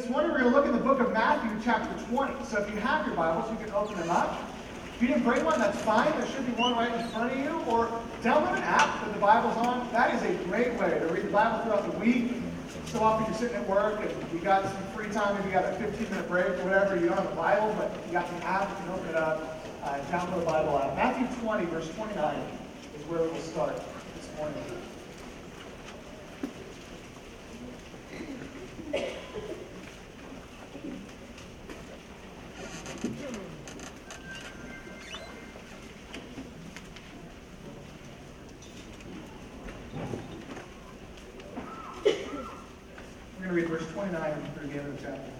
this morning we're going to look in the book of Matthew, chapter 20. So if you have your Bibles, you can open them up. If you didn't bring one, that's fine. There should be one right in front of you. Or download an app that the Bible's on. That is a great way to read the Bible throughout the week. So often you're sitting at work and you got some free time, maybe you got a 15 minute break or whatever. You don't have a Bible, but you got the app, you can open it up, uh, download the Bible app. Matthew 20, verse 29 is where we will start this morning. We're going to read verse 29 through the end of the chapter.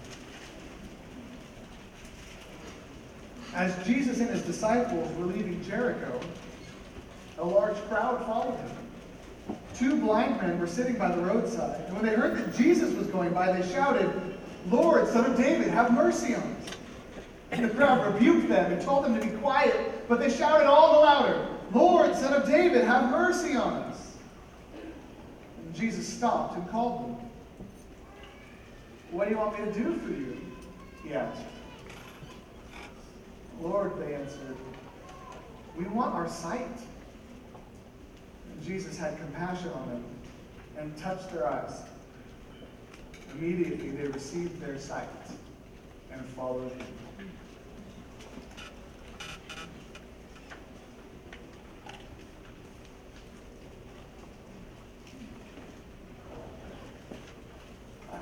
As Jesus and his disciples were leaving Jericho, a large crowd followed him. Two blind men were sitting by the roadside, and when they heard that Jesus was going by, they shouted, Lord, son of David, have mercy on us. And the crowd rebuked them and told them to be quiet, but they shouted all the louder, Lord, son of David, have mercy on us. And Jesus stopped and called them. What do you want me to do for you? He asked. Lord, they answered, we want our sight. And Jesus had compassion on them and touched their eyes. Immediately they received their sight and followed him.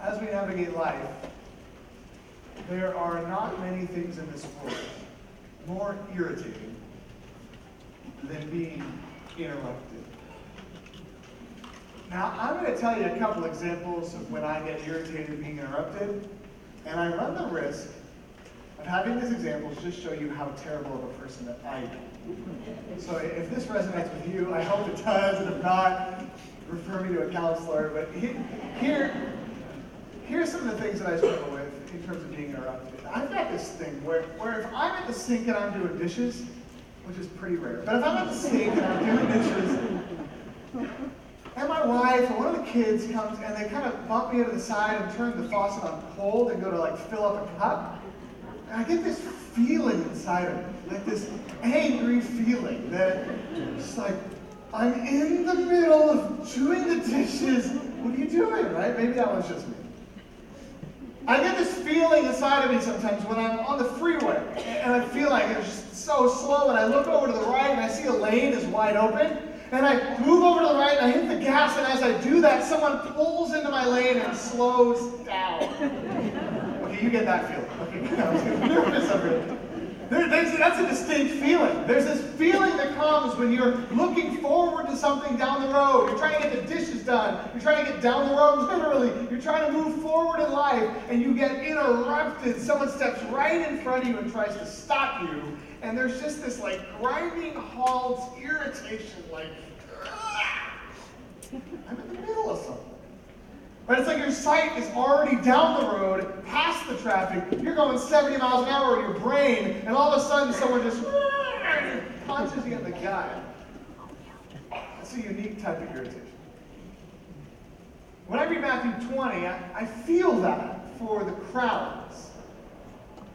As we navigate life, there are not many things in this world more irritating than being interrupted. Now, I'm going to tell you a couple examples of when I get irritated being interrupted, and I run the risk of having these examples just show you how terrible of a person that I am. So if this resonates with you, I hope it does, and if not, refer me to a counselor. But here, here's some of the things that I struggle with in terms of being interrupted. I've got this thing where, where if I'm at the sink and I'm doing dishes, which is pretty rare, but if I'm at the sink and I'm doing dishes, and my wife or one of the kids comes and they kind of bump me into the side and turn the faucet on cold and go to like fill up a cup, and I get this feeling inside of me, like this angry feeling that it's like, I'm in the middle of doing the dishes. What are you doing, right? Maybe that was just me. I get this feeling inside of me sometimes when I'm on the freeway and I feel like it's just so slow and I look over to the right and I see a lane is wide open and I move over to the right and I hit the gas and as I do that someone pulls into my lane and slows down. Okay, you get that feeling. Okay, nervous over it. There, that's a distinct feeling. There's this feeling that comes when you're looking forward to something down the road. You're trying to get the dishes done. You're trying to get down the road, literally. You're trying to move forward in life, and you get interrupted. Someone steps right in front of you and tries to stop you. And there's just this like grinding halt irritation, like, ah, I'm in the middle of something. But it's like your sight is already down the road, past the traffic. You're going 70 miles an hour in your brain, and all of a sudden someone just ah, punches you in the gut. That's a unique type of irritation. When I read Matthew 20, I, I feel that for the crowds.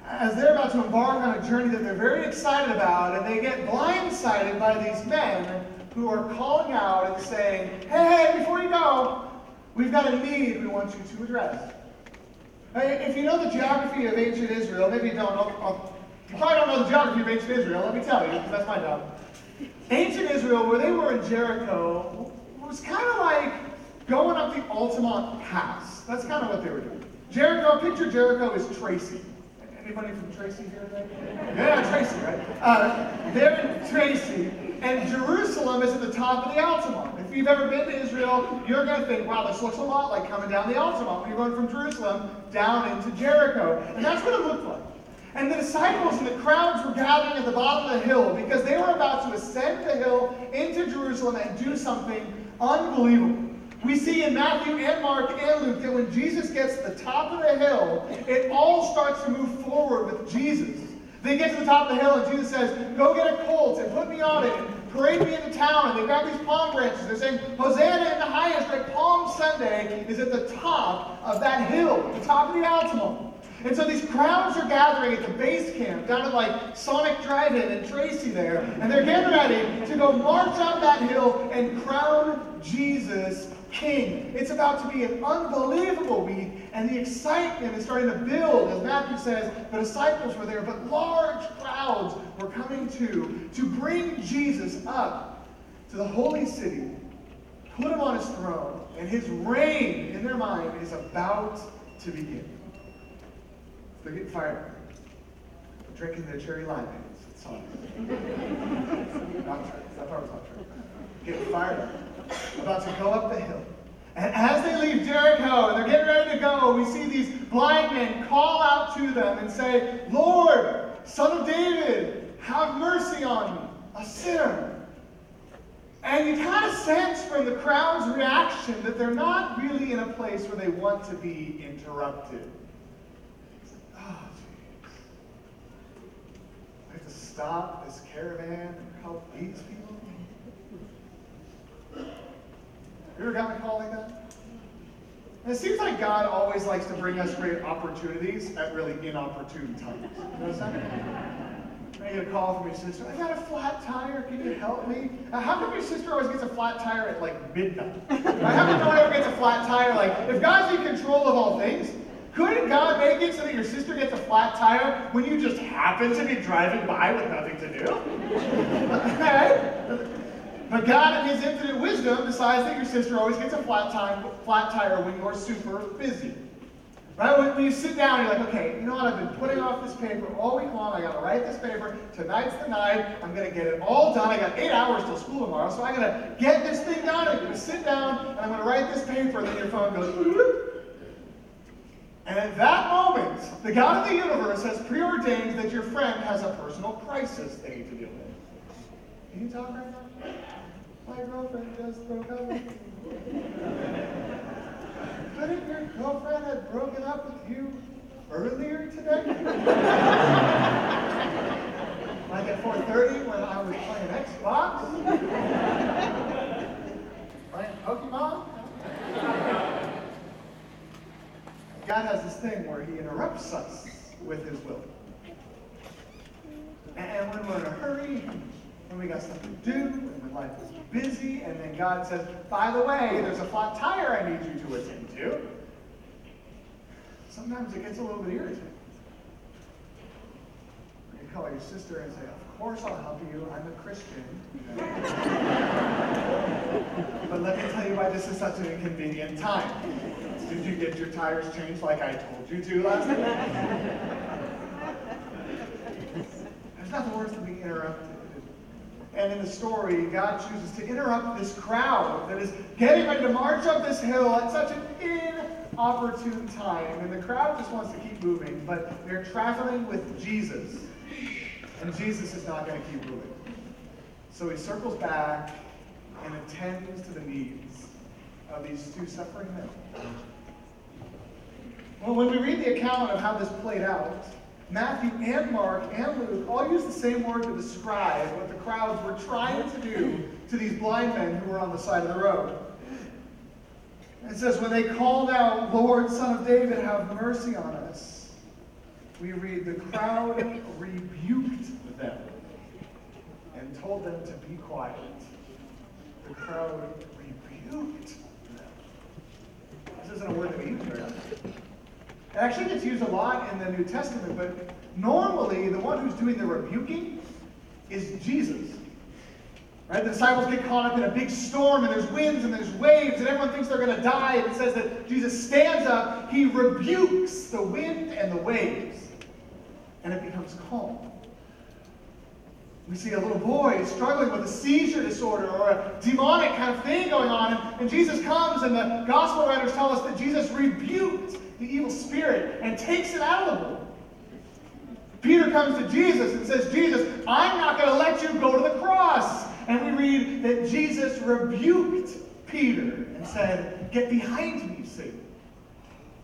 As they're about to embark on a journey that they're very excited about, and they get blindsided by these men who are calling out and saying, Hey, hey, before you go, We've got a need we want you to address. If you know the geography of ancient Israel, maybe you don't. I'll, uh, you probably don't know the geography of ancient Israel. Let me tell you, because that's my job. Ancient Israel, where they were in Jericho, was kind of like going up the Altamont Pass. That's kind of what they were doing. Jericho, picture Jericho is Tracy. Anybody from Tracy here today? Yeah, Tracy, right? Uh, they're in Tracy, and Jerusalem is at the top of the Altamont. If you've ever been to Israel, you're going to think, wow, this looks a lot like coming down the Altamont when you're going from Jerusalem down into Jericho. And that's what it looked like. And the disciples and the crowds were gathering at the bottom of the hill because they were about to ascend the hill into Jerusalem and do something unbelievable. We see in Matthew and Mark and Luke that when Jesus gets to the top of the hill, it all starts to move forward with Jesus. They get to the top of the hill and Jesus says, Go get a colt and put me on it and parade me into town, and they've got these palm branches. They're saying, Hosanna in the highest, right? Palm Sunday is at the top of that hill, the top of the Altamont. And so these crowds are gathering at the base camp down at like Sonic Drive-In in Tracy there, and they're getting ready to go march up that hill and crown Jesus king. It's about to be an unbelievable week, and the excitement is starting to build. As Matthew says, the disciples were there, but large crowds were coming to to bring Jesus up to the holy city, put him on his throne, and his reign in their mind is about to begin. They're getting fired up. Drinking their cherry limeades. It's not true. That part was not true. Getting fired up. About to go up the hill. And as they leave Jericho and they're getting ready to go, we see these blind men call out to them and say, Lord, son of David, have mercy on me, a sinner. And you kind of sense from the crowd's reaction that they're not really in a place where they want to be interrupted. Ah, oh, I have to stop this caravan and help these people? You ever gotten a call like that? And it seems like God always likes to bring us great opportunities at really inopportune times. You notice that? I get a call from your sister. I got a flat tire. Can you help me? Uh, how come your sister always gets a flat tire at like midnight? how come no one ever gets a flat tire? Like, if God's in control of all things, couldn't God make it so that your sister gets a flat tire when you just happen to be driving by with nothing to do? right? But God, in His infinite wisdom, decides that your sister always gets a flat, time, flat tire when you're super busy. Right? When, you sit down, you're like, okay, you know what? I've been putting off this paper all week long. I got to write this paper. Tonight's the night. I'm going to get it all done. I got eight hours till school tomorrow, so I'm going to get this thing done. I'm going to sit down and I'm going to write this paper. And then your phone goes, and at that moment, the God of the universe has preordained that your friend has a personal crisis they need to deal with. Can you talk right now? My girlfriend just broke up with me. Couldn't your girlfriend have broken up with you earlier today? like at 4.30 when I was playing Xbox? playing Pokemon? God has this thing where he interrupts us with his will. And when we're in a hurry, when we got stuff to do, and life is busy, and then God says, by the way, there's a flat tire I need you to attend to, sometimes it gets a little bit irritating. You call your sister and say, of course I'll help you, I'm a Christian. but let me tell you why this is such an inconvenient time. Did you get your tires changed like I told you to last night? There's nothing worse than being interrupted. And in the story, God chooses to interrupt this crowd that is getting ready to march up this hill at such an inopportune time. And the crowd just wants to keep moving, but they're traveling with Jesus. And Jesus is not going to keep moving. So he circles back and attends to the needs of these two suffering men. Well, when we read the account of how this played out, Matthew and Mark and Luke all use the same word to describe what the crowds were trying to do to these blind men who were on the side of the road. It says, when they called out, Lord, Son of David, have mercy on us, we read, the crowd rebuked them and told them to be quiet. The crowd rebuked them. This isn't a word that we use very often. It actually gets used a lot in the New Testament, but normally the one who's doing the rebuking is Jesus. Right? The disciples get caught up in a big storm, and there's winds and there's waves, and everyone thinks they're going to die. And it says that Jesus stands up, he rebukes the wind and the waves, and it becomes calm. We see a little boy struggling with a seizure disorder or a demonic kind of thing going on, and Jesus comes, and the gospel writers tell us that Jesus rebuked the evil spirit and takes it out of boy. Peter comes to Jesus and says, Jesus, I'm not going to let you go to the cross. And we read that Jesus rebuked Peter and said, Get behind me, Satan.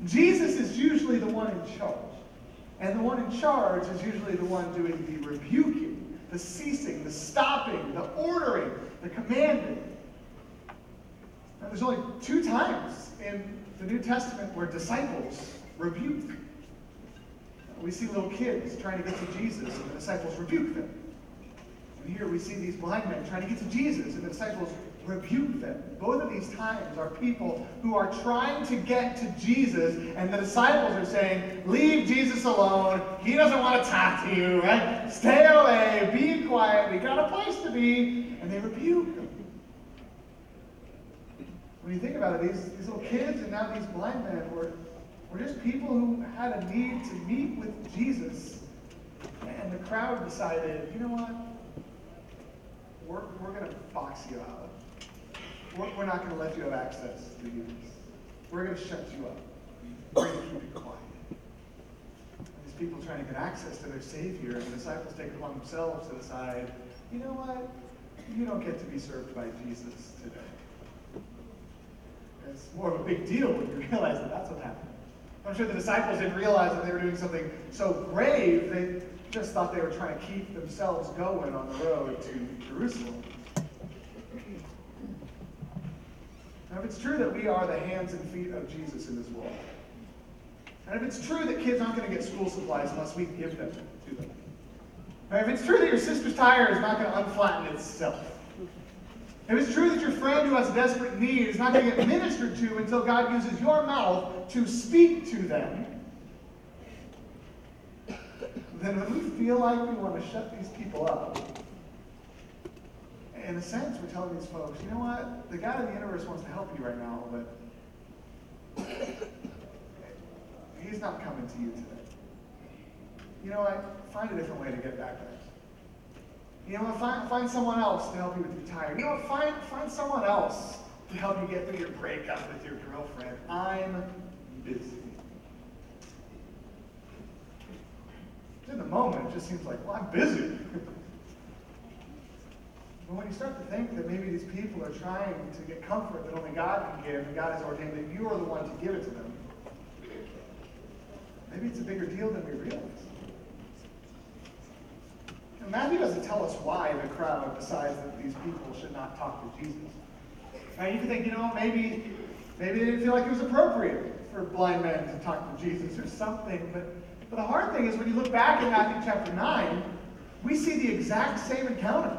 Jesus is usually the one in charge. And the one in charge is usually the one doing the rebuking. the ceasing, the stopping, the ordering, the commanding. Now, there's only two times in the New Testament where disciples rebuke. We see little kids trying to get to Jesus, and the disciples rebuke them. And here we see these blind men trying to get to Jesus, and the disciples rebuke them. Both of these times are people who are trying to get to Jesus, and the disciples are saying, Leave Jesus alone. He doesn't want to talk to you, right? Stay away. Be quiet. We got a place to be. And they rebuke. When you think about it, these, these little kids and now these blind men were, were just people who had a need to meet with Jesus. And the crowd decided, you know what? We're, we're going to box you out. We're, we're not going to let you have access to Jesus. We're going to shut you up. We're going to keep you quiet. And these people trying to get access to their Savior, and the disciples take it upon themselves to decide, you know what? You don't get to be served by Jesus today. It's more of a big deal when you realize that that's what happened. I'm sure the disciples didn't realize that they were doing something so grave, they just thought they were trying to keep themselves going on the road to Jerusalem. Now, if it's true that we are the hands and feet of Jesus in this world, and if it's true that kids aren't going to get school supplies unless we give them to them, and if it's true that your sister's tire is not going to unflatten itself, if it's true that your friend who has a desperate need is not going to get ministered to until God uses your mouth to speak to them, then when we feel like we want to shut these people up, in a sense, we're telling these folks, you know what? The God of the universe wants to help you right now, but he's not coming to you today. You know what? Find a different way to get back there. You know? Find, find someone else to help you with your tire. You know? Find, find someone else to help you get through your breakup with your girlfriend. I'm busy. In the moment, it just seems like, well, I'm busy. But when you start to think that maybe these people are trying to get comfort that only God can give, and God has ordained that you are the one to give it to them, maybe it's a bigger deal than we realize. And Matthew doesn't tell us why the crowd decides that these people should not talk to Jesus. Now you can think, you know, maybe maybe they didn't feel like it was appropriate for blind men to talk to Jesus or something. But, but the hard thing is when you look back in Matthew chapter 9, we see the exact same encounter.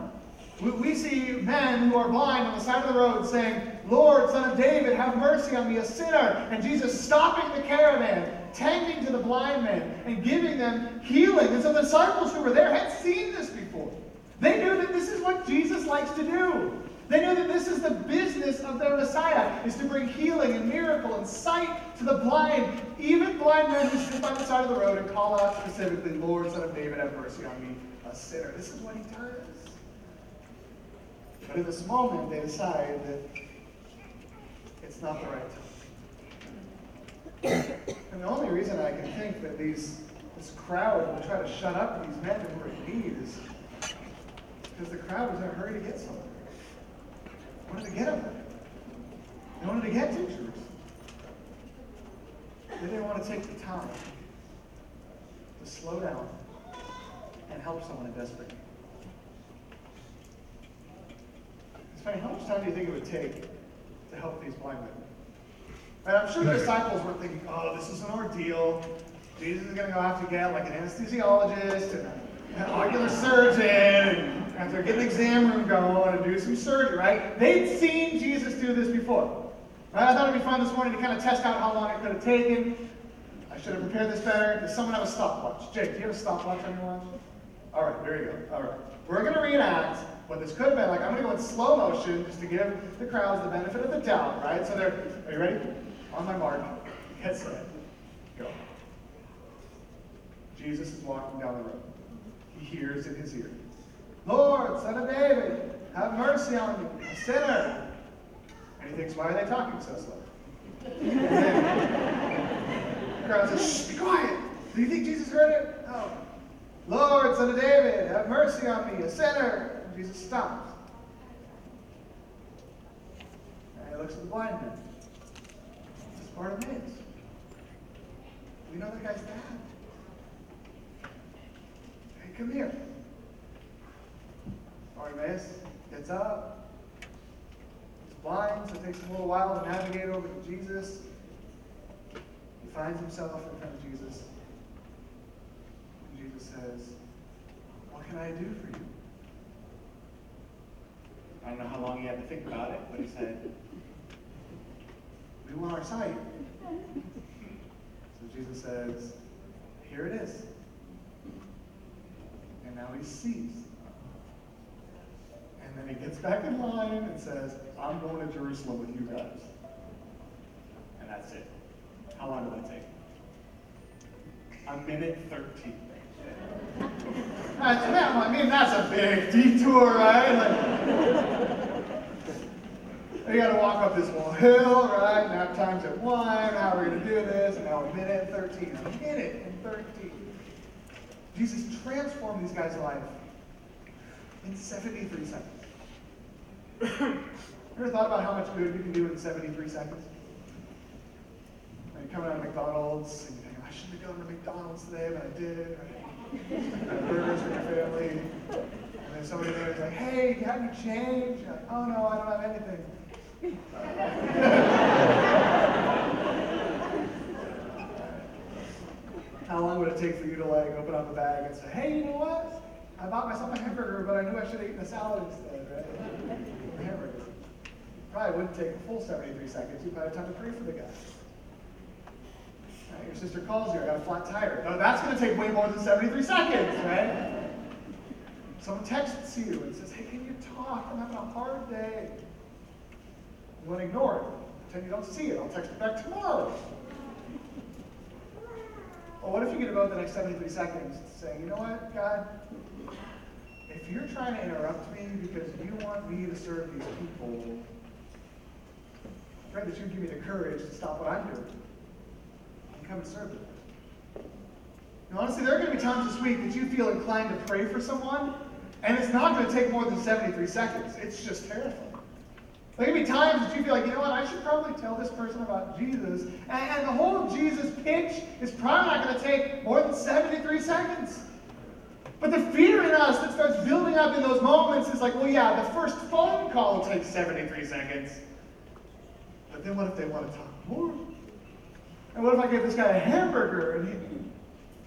We see men who are blind on the side of the road saying, Lord, son of David, have mercy on me, a sinner. And Jesus stopping the caravan, tending to the blind men, and giving them healing. And so the disciples who were there had seen this before. They knew that this is what Jesus likes to do. They knew that this is the business of their Messiah, is to bring healing and miracle and sight to the blind, even blind men who sit by the side of the road and call out specifically, Lord, son of David, have mercy on me, a sinner. This is what he does. But in this moment, they decide that it's not the right time. And the only reason I can think that these this crowd will try to shut up these men who are in need is because the crowd was in a hurry to get something. They wanted to get them. They wanted to get to Jerusalem. They didn't want to take the time to slow down and help someone in desperate need. It's funny, how much time do you think it would take to help these blind men? And I'm sure the disciples were thinking, oh, this is an ordeal. Jesus is going to go have to get like an anesthesiologist and an ocular surgeon and after get an exam room going and do some surgery, right? They'd seen Jesus do this before. Right? I thought it'd be fun this morning to kind of test out how long it could have taken. I should have prepared this better. Does someone have a stopwatch? Jake, do you have a stopwatch on your watch? All right, there you go. All right. We're going to reenact what this could have been. Like, I'm going to go in slow motion just to give the crowds the benefit of the doubt, right? So they're, are you ready? On my mark, get set, go. Jesus is walking down the road. He hears in his ear, Lord, son of David, have mercy on me, a sinner. And he thinks, why are they talking so slow? the crowd says, shh, be quiet. Do you think Jesus heard it? No. Lord, son of David, have mercy on me, a sinner. And Jesus stops. And he looks at the blind man. His. We know that guy's dad. Hey, come here. Bartimaeus gets up. He's blind, so it takes him a little while to navigate over to Jesus. He finds himself in front of Jesus. And Jesus says, What can I do for you? I don't know how long he had to think about it, but he said, We want our sight. So Jesus says, Here it is. And now he sees. And then he gets back in line and says, I'm going to Jerusalem with you guys. And that's it. How long did that take? A minute 13. That's, I mean, that's a big detour, right? Like, you got to walk up this little hill, right? Nap time's at 1. How are we going to do this? And now a minute and 13. A minute and 13. Jesus transformed these guys' life in 73 seconds. ever thought about how much good you can do in 73 seconds? Coming out of McDonald's and you think, I shouldn't have gone to McDonald's today, but I did. Right? burgers with your family. And then somebody there is like, hey, you have any change? You're like, oh no, I don't have anything. How long would it take for you to like open up a bag and say, hey, you know what? I bought myself a hamburger, but I knew I should have eaten a salad instead, right? Hamburger. Probably wouldn't take a full 73 seconds. You'd probably have time to pray for the guy. Right? Your sister calls you, I got a flat tire. No, that's going to take way more than 73 seconds, right? Someone texts you and says, hey, can you talk? I'm having a hard day. You want to ignore it. Pretend you don't see it. I'll text it back tomorrow. Well, what if you get about the next 73 seconds saying, you know what, God, if you're trying to interrupt me because you want me to serve these people, pray that you give me the courage to stop what I'm doing and come and serve them. Now, honestly, there are going to be times this week that you feel inclined to pray for someone, and it's not going to take more than 73 seconds. It's just terrifying. There can be times that you feel like, you know what, I should probably tell this person about Jesus. And, and the whole Jesus pitch is probably not going to take more than 73 seconds. But the fear in us that starts building up in those moments is like, well, yeah, the first phone call will take 73 seconds. But then what if they want to talk more? And what if I give this guy a hamburger and he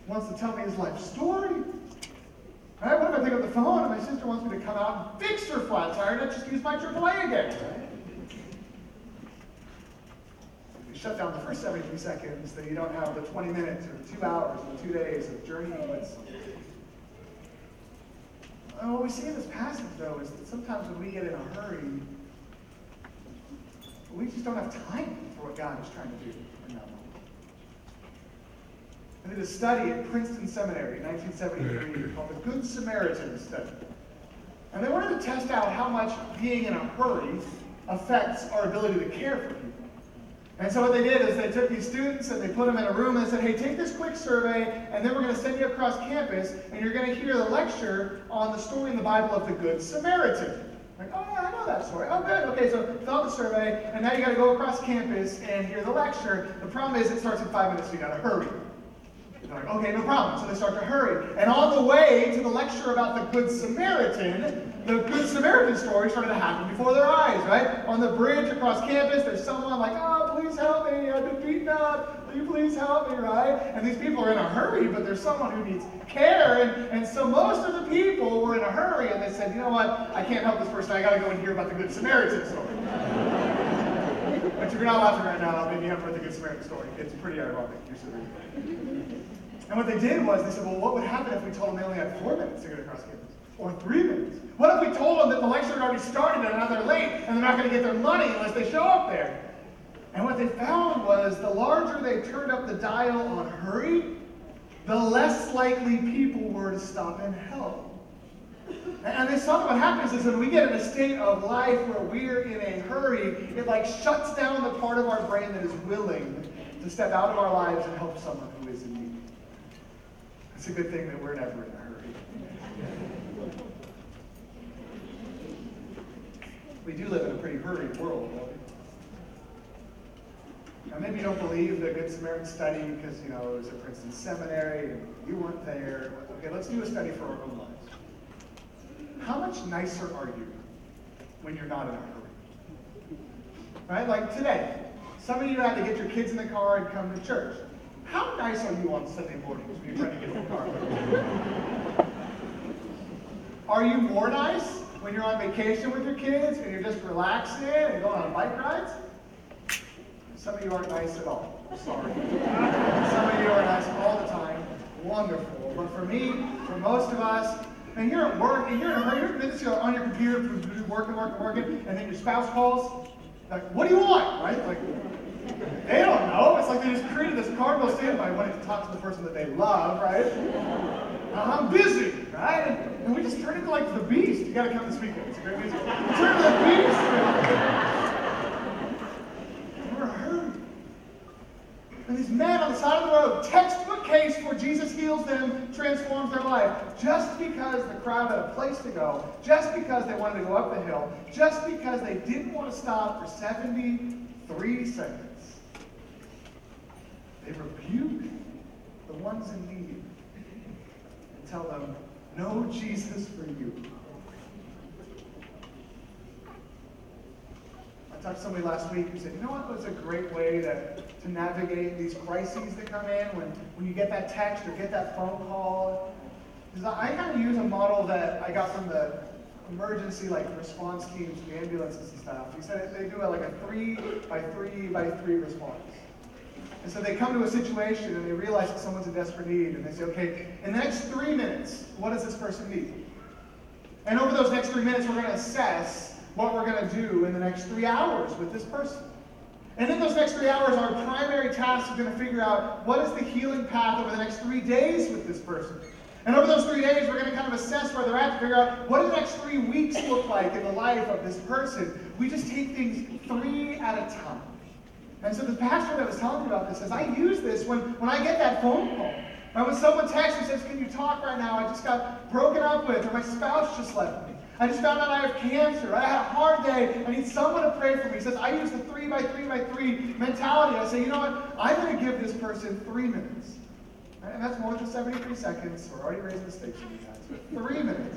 wants to tell me his life story? Right? What if I pick up the phone and my sister wants me to come out and fix her flat tire and I just use my AAA again? Right? You shut down the first 73 seconds, then you don't have the 20 minutes or two hours or two days of journeying with what we see in this passage, though, is that sometimes when we get in a hurry, we just don't have time for what God is trying to do. I did a study at Princeton Seminary in 1973 called the Good Samaritan Study. And they wanted to test out how much being in a hurry affects our ability to care for people. And so what they did is they took these students and they put them in a room and said, hey, take this quick survey, and then we're going to send you across campus, and you're going to hear the lecture on the story in the Bible of the Good Samaritan. Like, oh yeah, I know that story. Oh good. Okay, so fill out the survey, and now you got to go across campus and hear the lecture. The problem is it starts in five minutes, so you got to hurry. They're like, okay, no problem. So they start to hurry. And on the way to the lecture about the Good Samaritan, the Good Samaritan story started to happen before their eyes, right? On the bridge across campus, there's someone like, oh, please help me. I've been beaten up. Will you please help me, right? And these people are in a hurry, but there's someone who needs care. And, and so most of the people were in a hurry, and they said, you know what? I can't help this person. I got to go and hear about the Good Samaritan story. but if you're not laughing right now, maybe you haven't read the Good Samaritan story. It's pretty ironic. You're sitting and what they did was they said, well, what would happen if we told them they only had four minutes to get across campus? Or three minutes? What if we told them that the lecture had already started and now they're late and they're not going to get their money unless they show up there? And what they found was the larger they turned up the dial on hurry, the less likely people were to stop and help. And they saw what happens is when we get in a state of life where we're in a hurry, it like shuts down the part of our brain that is willing to step out of our lives and help someone who is in need. It's a good thing that we're never in a hurry. We do live in a pretty hurried world, don't we? Now, maybe you don't believe the Good Samaritan study because, you know, it was at Princeton Seminary and you weren't there. Okay, let's do a study for our own lives. how much nicer are you when you're not in a hurry? Right? Like today, some of you had to get your kids in the car and come to church. How nice are you on Sunday mornings when you're trying to get in the car? Are you more nice when you're on vacation with your kids and you're just relaxing and going on bike rides? Some of you aren't nice at all. Sorry. Some of you are nice all the time. Wonderful. But for me, for most of us, and you're at work, and you're in a hurry, you're on your computer, working, working, working, and then your spouse calls. Like, what do you want? Right? Like, they don't know. It's like they just created this cardinal standby wanting to talk to the person that they love, right? I'm busy, right? And, and we just turn into like the beast. You gotta come this weekend. It's a great music. Turn into the beast. We're hurt. And these men on the side of the road, textbook case where Jesus heals them, transforms their life, just because the crowd had a place to go, just because they wanted to go up the hill, just because they didn't want to stop for 73 seconds. They rebuke the ones in need and tell them, no Jesus for you. I talked to somebody last week who said, you know what was a great way to, to navigate these crises that come in when, when you get that text or get that phone call? Is I kind of use a model that I got from the emergency like response teams, the ambulances and stuff. He said they do a, like a three by three by three response. And so they come to a situation and they realize that someone's in desperate need, and they say, okay, in the next three minutes, what does this person need? And over those next three minutes, we're going to assess what we're going to do in the next three hours with this person. And in those next three hours, our primary task is going to figure out what is the healing path over the next three days with this person. And over those three days, we're going to kind of assess where they're at to figure out what do the next three weeks look like in the life of this person. We just take things three at a time. And so the pastor that was telling me about this says, I use this when, when I get that phone call. Or when someone texts me and says, Can you talk right now? I just got broken up with, or my spouse just left me. I just found out I have cancer. I had a hard day. I need someone to pray for me. He says, I use the three by three by three mentality. I say, you know what? I'm going to give this person three minutes. And that's more than 73 seconds. We're already raising the stakes for you guys. Three minutes.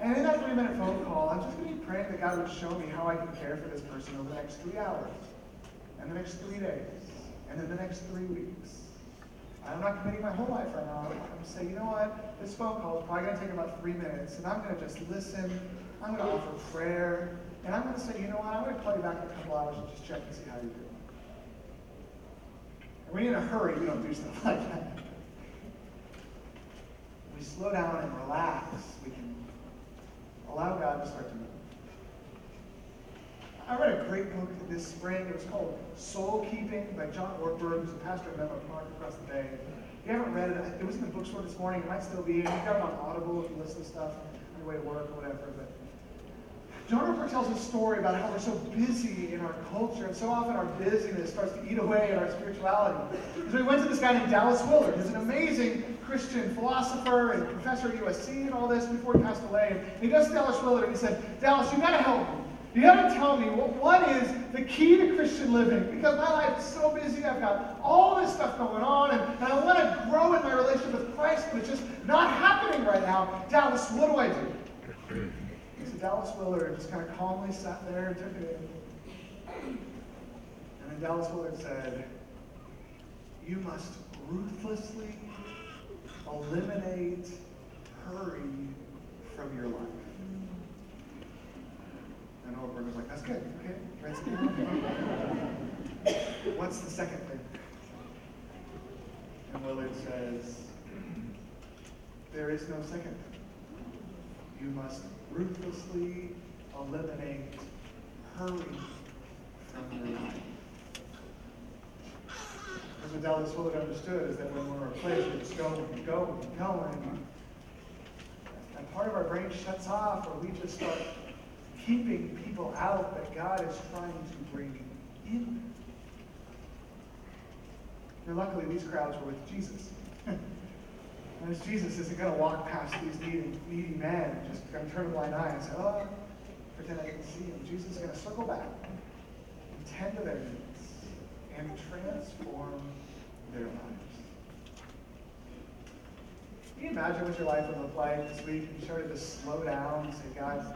And in that three minute phone call, I'm just going to be praying that God would show me how I can care for this person over the next three hours and the next three days, and then the next three weeks. I'm not committing my whole life right now. I'm going to say, you know what? This phone call is probably going to take about three minutes, and I'm going to just listen. I'm going to offer prayer, and I'm going to say, you know what? I'm going to call you back in a couple hours and just check and see how you're doing. And when you're in a hurry, we don't do stuff like that. We slow down and relax. We can allow God to start to move. I read a great book this spring. It was called Soul Keeping by John Ortberg, who's a pastor of Menlo Park across the bay. If you haven't read it, it was in the bookstore this morning. It might still be. You've got it on Audible if you listen to stuff on your way to work or whatever. But John Ortberg tells a story about how we're so busy in our culture, and so often our busyness starts to eat away at our spirituality. So we went to this guy named Dallas Willard, who's an amazing Christian philosopher and professor at USC and all this before he passed away. And he goes to Dallas Willard and he said, Dallas, you've got to help me. You got to tell me what, what is the key to Christian living? Because my life is so busy. I've got all this stuff going on, and, and I want to grow in my relationship with Christ, but it's just not happening right now. Dallas, what do I do? So Dallas Willard just kind of calmly sat there and took it in. And then Dallas Willard said, You must ruthlessly eliminate hurry from your life. And was like, that's good, okay, that's. What's the second thing? And Willard says, there is no second thing. You must ruthlessly eliminate hurry from your life. What Dallas Willard understood is that when we're in a place, we just go and go and go and, and part of our brain shuts off or we just start keeping people out that God is trying to bring in. And luckily, these crowds were with Jesus. and as Jesus isn't going to walk past these needy, needy men and just going to turn a blind eye and say, oh, pretend I didn't see him. Jesus is going to circle back and tend to their needs and transform their lives. Can you imagine what your life would look like this week if you started to slow down and say, God,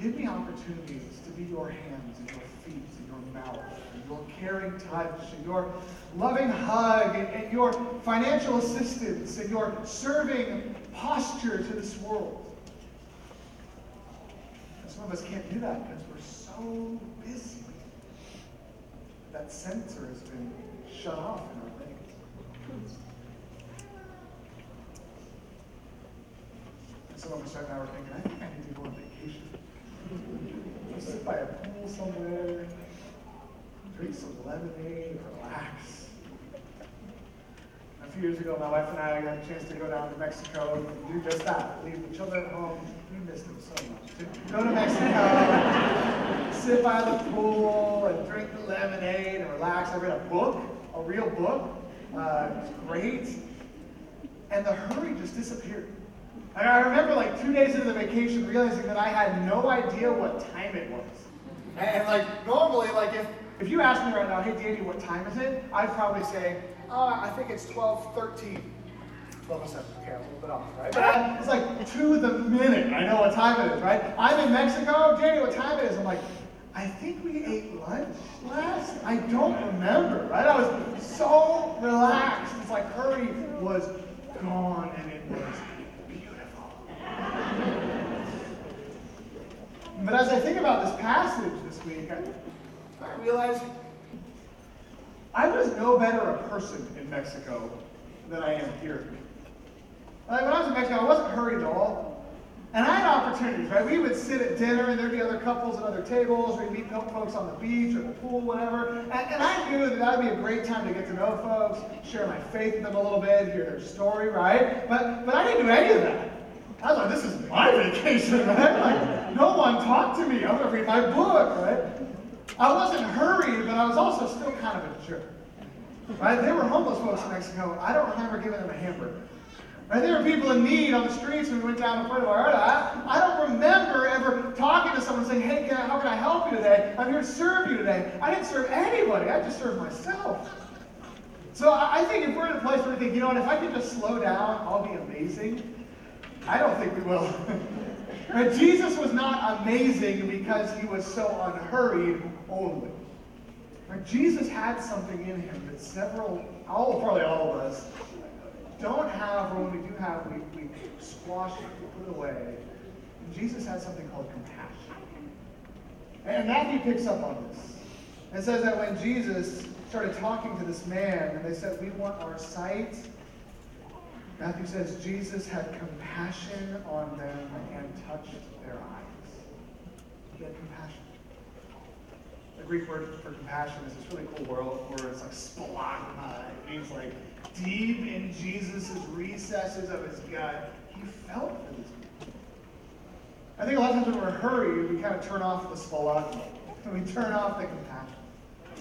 give me opportunities to be your hands and your feet and your mouth and your caring touch and your loving hug and, and your financial assistance and your serving posture to this world. Some of us can't do that because we're so busy. That sensor has been shut off in our brains. Us right now are thinking, I think I need to go on vacation. Sit by a pool somewhere, drink some lemonade, relax. A few years ago, my wife and I got a chance to go down to Mexico and do just that. Leave the children at home. We missed them so much. Go to Mexico, sit by the pool, and drink the lemonade and relax. I read a book, a real book. Uh, it was great. And the hurry just disappeared. And I remember like two days into the vacation realizing that I had no idea what time it was. And like normally, like if, if you ask me right now, hey Danny, what time is it? I'd probably say, oh, I think it's 12:13. 12:07. Okay, I a little bit off, right? But it's like to the minute. I know what time it is, right? I'm in Mexico. Danny, what time it is? I'm like, I think we ate lunch last. I don't remember, right? I was so relaxed. It's like hurry was gone, and it was But as I think about this passage this week, I, I realize I was no better a person in Mexico than I am here. Like when I was in Mexico, I wasn't hurried at all. And I had opportunities, right? We would sit at dinner and there'd be other couples at other tables. We'd meet folks on the beach or the pool, whatever. And, and I knew that that would be a great time to get to know folks, share my faith with them a little bit, hear their story, right? But, but I didn't do any of that. I was like, this is my vacation, right? Like, no one talked to me. I'm going to read my book, right? I wasn't hurried, but I was also still kind of a jerk. Right? There were homeless folks in Mexico. I don't remember giving them a hamburger. Right? There were people in need on the streets when we went down to Puerto Vallarta. I, I don't remember ever talking to someone saying, hey, can I, how can I help you today? I'm here to serve you today. I didn't serve anybody. I just served myself. So I think if we're in a place where we think, you know what, if I can just slow down, I'll be amazing. I don't think we will. right? Jesus was not amazing because he was so unhurried only. Right? Jesus had something in him that several, all probably all of us, don't have, or when we do have, we, we squash it, we put it away. And Jesus had something called compassion. And Matthew picks up on this. It says that when Jesus started talking to this man, and they said, We want our sight Matthew says Jesus had compassion on them and touched their eyes. He had compassion. The Greek word for compassion is this really cool word where it's like splagma. It means like deep in Jesus' recesses of his gut, he felt for these people. I think a lot of times when we're hurried, we kind of turn off the splagma. And we turn off the compassion.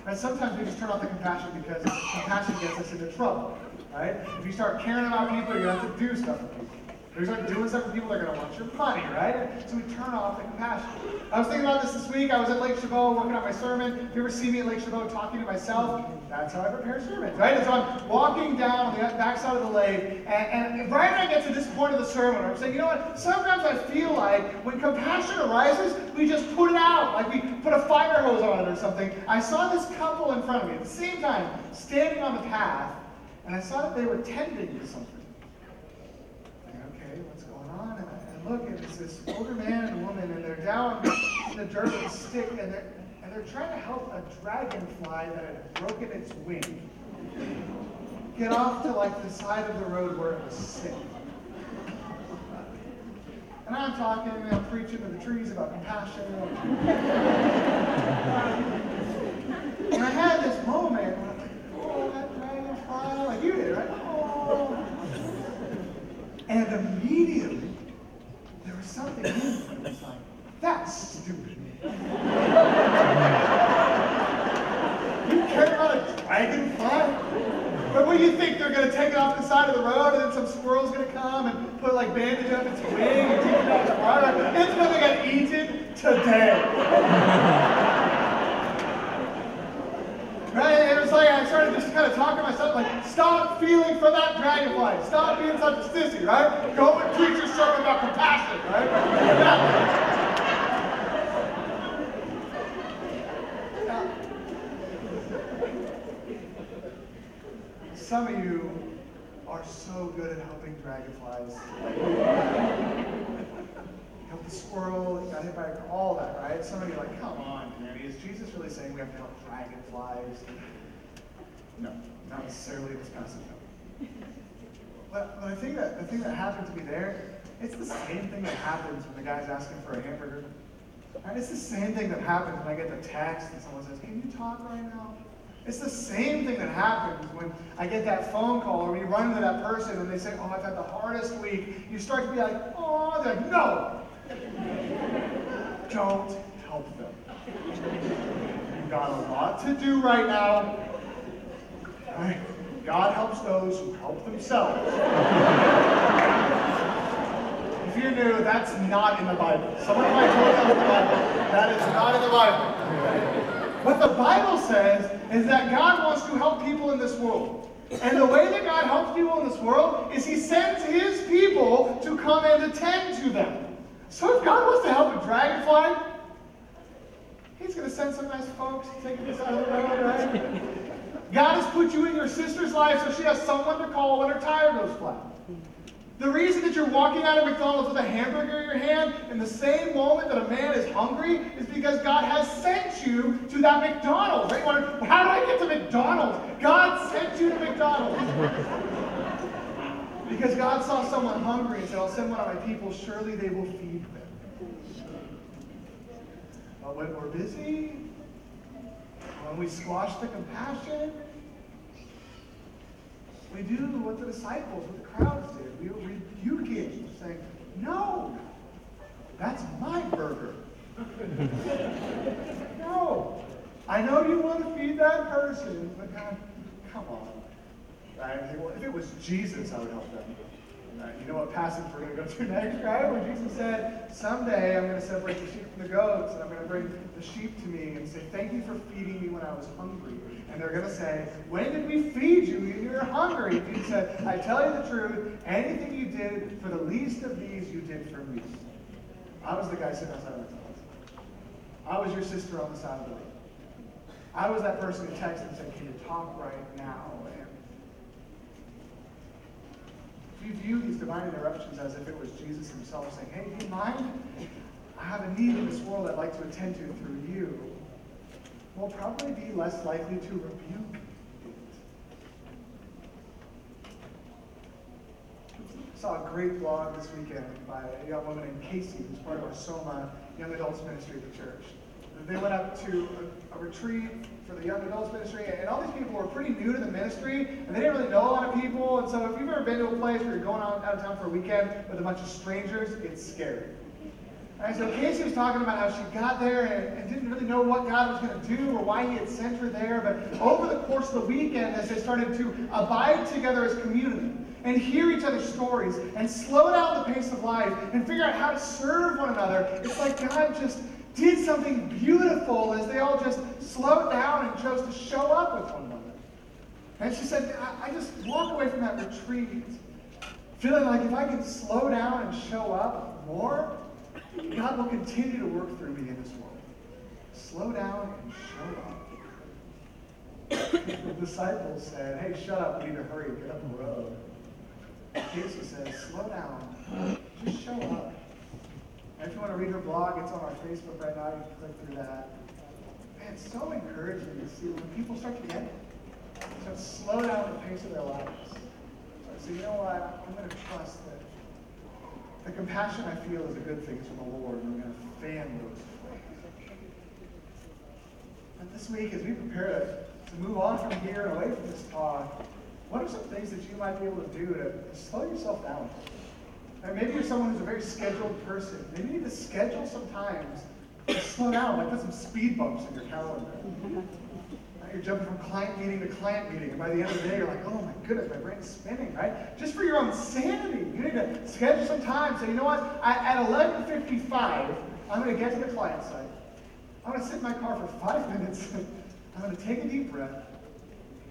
And sometimes we just turn off the compassion because compassion gets us into trouble right? If you start caring about people, you're to have to do stuff for people. If you start doing stuff for people, they're going to want your money, right? So we turn off the compassion. I was thinking about this this week. I was at Lake Chabot working on my sermon. If you ever see me at Lake Chabot talking to myself, that's how I prepare sermons, right? And so I'm walking down on the backside of the lake, and, and right when I get to this point of the sermon, I'm saying, you know what? Sometimes I feel like when compassion arises, we just put it out, like we put a fire hose on it or something. I saw this couple in front of me at the same time, standing on the path, and I saw that they were tending to something. Like, okay, what's going on? And I, look, and it's this older man and woman, and they're down in the dirt with a stick, and they're, and they're trying to help a dragonfly that had broken its wing get off to like the side of the road where it was sick. And I'm talking and I'm preaching to the trees about compassion. and I had this moment Oh, did, right? Oh. And immediately, there was something in me that was like, that's stupid. you care about a dragonfly? But what do you think? They're going to take it off the side of the road and then some squirrel's going to come and put like bandage up its wing and take it down its water? It's going to get eaten today. Right? It was like I started just kind of talking to myself, like, stop feeling for that dragonfly. Stop being such a sissy, right? Go and preach your sermon about compassion, right? Some of you are so good at helping dragonflies. help the squirrel, got hit by a, all that, right? Some of you are like, come on, Danny, is Jesus really saying we have to help dragonflies? No, not necessarily passage. No. But, but I think that the thing that happened to me there, it's the same thing that happens when the guy's asking for a hamburger. And It's the same thing that happens when I get the text and someone says, Can you talk right now? It's the same thing that happens when I get that phone call or you run into that person and they say, Oh, I've had the hardest week. You start to be like, Oh, they're like, No! Don't help them. You've got a lot to do right now. God helps those who help themselves. if you're new, that's not in the Bible. Someone might tell you the Bible. That is not in the Bible. What the Bible says is that God wants to help people in this world. And the way that God helps people in this world is He sends His people to come and attend to them. So if God wants to help a dragonfly, He's going to send some nice folks taking this out of the road, right? God has put you in your sister's life so she has someone to call when her tire goes flat. The reason that you're walking out of McDonald's with a hamburger in your hand in the same moment that a man is hungry is because God has sent you to that McDonald's. Right? How did I get to McDonald's? God sent you to McDonald's. because God saw someone hungry and said, I'll send one of my people, surely they will feed them. But when we're busy, when we squash the compassion, we do what the disciples, what the crowds did. We rebuke it, saying, No, that's my burger. no. I know you want to feed that person, but God, come on. Right? If it was Jesus, I would help them. Right? You know what passage we're going to go to next, right? Where Jesus said, Someday I'm going to separate the sheep from the goats, and I'm going to bring the sheep to me and say, Thank you for feeding me when I was hungry. And they're going to say, When did we feed you when you were hungry? And he said, I tell you the truth, anything you did for the least of these, you did for me. I was the guy sitting outside of McDonald's. I was your sister on the side of the road. I was that person who texted and said, Can you talk right now? If you view these divine interruptions as if it was Jesus himself saying, Hey, do you mind? I have a need in this world I'd like to attend to through you We'll probably be less likely to rebuke it. I saw a great blog this weekend by a young woman named Casey, who's part of our Soma Young Adults Ministry at the church. They went up to a, a, retreat for the young adults ministry, and all these people were pretty new to the ministry, and they didn't really know a lot of people. And so, if you've ever been to a place where you're going out, out of town for a weekend with a bunch of strangers, it's scary. And so Casey was talking about how she got there and, and didn't really know what God was going to do or why He had sent her there. But over the course of the weekend, as they started to abide together as community and hear each other's stories and slow down the pace of life and figure out how to serve one another, it's like God just did something beautiful as they all just slowed down and chose to show up with one another. And she said, I, I just walk away from that retreat feeling like if I could slow down and show up more, God will continue to work through me in this world. Slow down and show up. the disciples said, hey, shut up, we need to hurry, get up the road. Jesus says, slow down, just show up. And if you want to read her blog, it's on our Facebook right now. You can click through that. Man, it's so encouraging to see when people start to get it. Start to slow down the pace of their lives. To you know what? I'm going to trust that the compassion I feel is a good thing from the Lord, and I'm going to fan those flames. And this week, as we prepare to, move on from here and away from this talk, what are some things that you might be able to do to slow yourself down? Maybe you're someone who's a very scheduled person. Maybe you need to schedule sometimes to slow down, like put some speed bumps in your calendar. You're jumping from client meeting to client meeting, and by the end of the day, you're like, oh my goodness, my brain's spinning, right? Just for your own sanity, you need to schedule some time. Say, you know what? I, at 11:55, I'm going to get to the client site. I'm going to sit in my car for five minutes. I'm going to take a deep breath,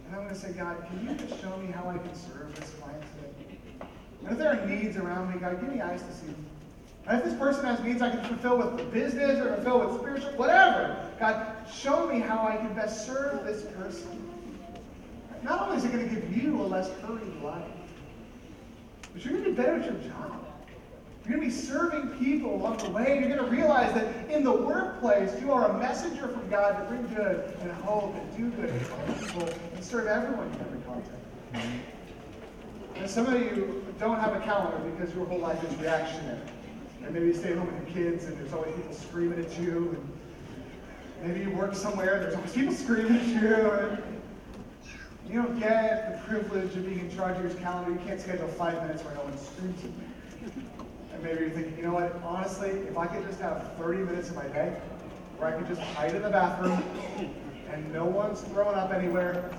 And I'm going to say, God, can you just show me how I can serve this client? And if there are needs around me, God, give me eyes to see. And if this person has needs I can fulfill with business or fulfill with spiritual, whatever, God, show me how I can best serve this person. Not only is it going to give you a less hurried life, but you're going to be better at your job. You're going to be serving people along the way. You're going to realize that in the workplace, you are a messenger from God to bring good and hope and do good and help people and serve everyone in every context. And some of you don't have a calendar because your whole life is reactionary. And maybe you stay home with your kids and there's always people screaming at you. And maybe you work somewhere and there's always people screaming at you. And you don't get the privilege of being in charge of your calendar. You can't schedule five minutes where no one screams at you. And maybe you're thinking, you know what, honestly, if I could just have 30 minutes of my day where I could just hide in the bathroom and no one's throwing up anywhere,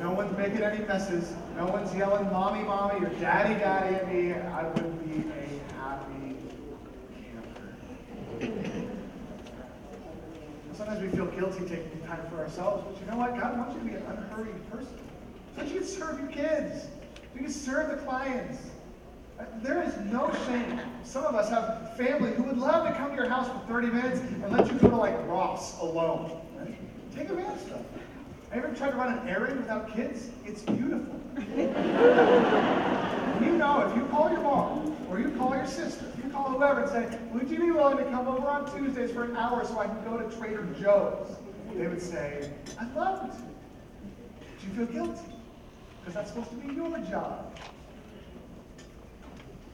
no one's making any messes, no one's yelling mommy, mommy, or daddy, daddy at me, I would be a happy camper. Sometimes we feel guilty taking time for ourselves, but you know what? God wants you to be an unhurried person. So you can serve your kids. You can serve the clients. Uh, there is no shame. Some of us have family who would love to come to your house for 30 minutes and let you go to like Ross alone. Take advantage of that. Have you ever tried to run an errand without kids? It's beautiful. you know, if you call your mom or you call your sister, you call whoever and say, would you be willing to come over on Tuesdays for an hour so I can go to Trader Joe's? They would say, I'd love to. But you feel guilty because that's supposed to be your job.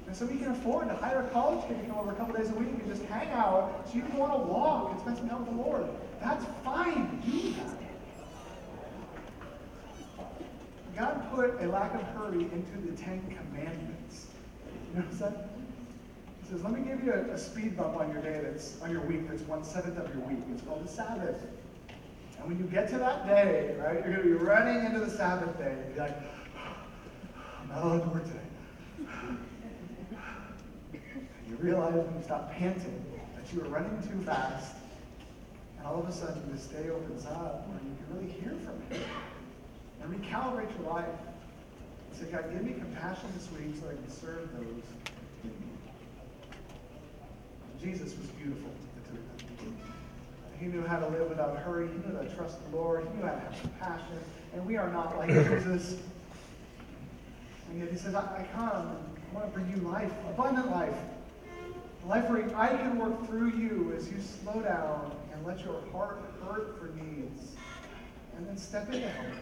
And so we can afford to hire a college kid to come over a couple days a week and just hang out so you can go on a walk and spend some time with the Lord. That's fine. Do that. God put a lack of hurry into the Ten Commandments. You notice that? He says, let me give you a, a speed bump on your day that's on your week that's one seventh of your week. It's called the Sabbath. And when you get to that day, right, you're going to be running into the Sabbath day and be like, I'm not allowed to work today. And you realize when you stop panting that you are running too fast. And all of a sudden, this day opens up where you can really hear from Him and recalibrate your life. Say, God, give me compassion this week so I can serve those in need. Jesus was beautiful. He knew how to live without hurry. He knew how to trust the Lord. He knew how to have compassion. And we are not like Jesus. And yet he says, I, I come I want to bring you life, abundant life. A life where I can work through you as you slow down and let your heart hurt for needs. And then step in to help.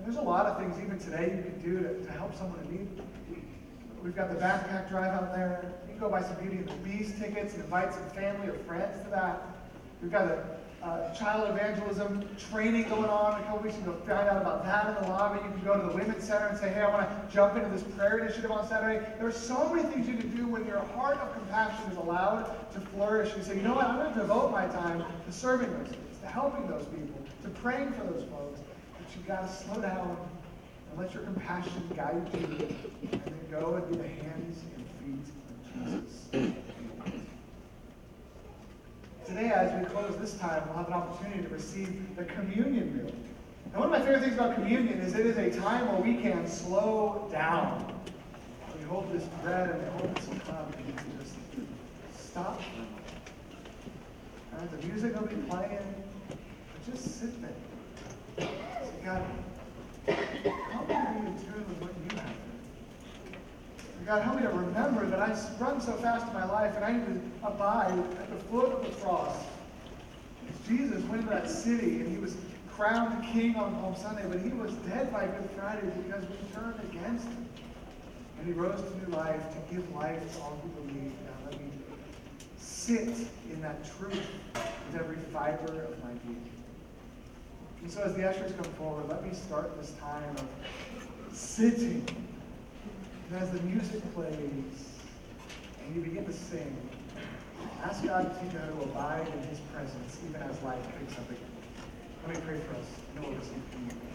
And there's a lot of things even today you can do to, to help someone in need. We've got the backpack drive out there. You can go buy some Beauty and the Beast tickets and invite some family or friends to that. We've got a uh, child evangelism training going on. A couple weeks you can go find out about that in the lobby. You can go to the Women's Center and say, hey, I want to jump into this prayer initiative on Saturday. There are so many things you can do when your heart of compassion is allowed to flourish. You say, you know what? I'm going to devote my time to serving those to helping those people, to praying for those folks. You've got to slow down and let your compassion guide you, and then go and be the hands and feet of Jesus. Today, as we close this time, we'll have an opportunity to receive the communion meal. And one of my favorite things about communion is it is a time where we can slow down. We hold this bread and we hold this cup and we can just stop. And the music will be playing, but just sit there. God, Help me to be in what you have. God, help me to remember that I run so fast in my life and I need to abide at the foot of the cross. Jesus went to that city and he was crowned king on Palm Sunday, but he was dead by Good Friday because we turned against him. And he rose to new life to give life to all who believe. Now let me sit in that truth with every fiber of my being. And so as the ushers come forward, let me start this time of sitting. And as the music plays and you begin to sing, ask God to to abide in his presence even as life picks up again. Let me pray for us then we'll receive communion.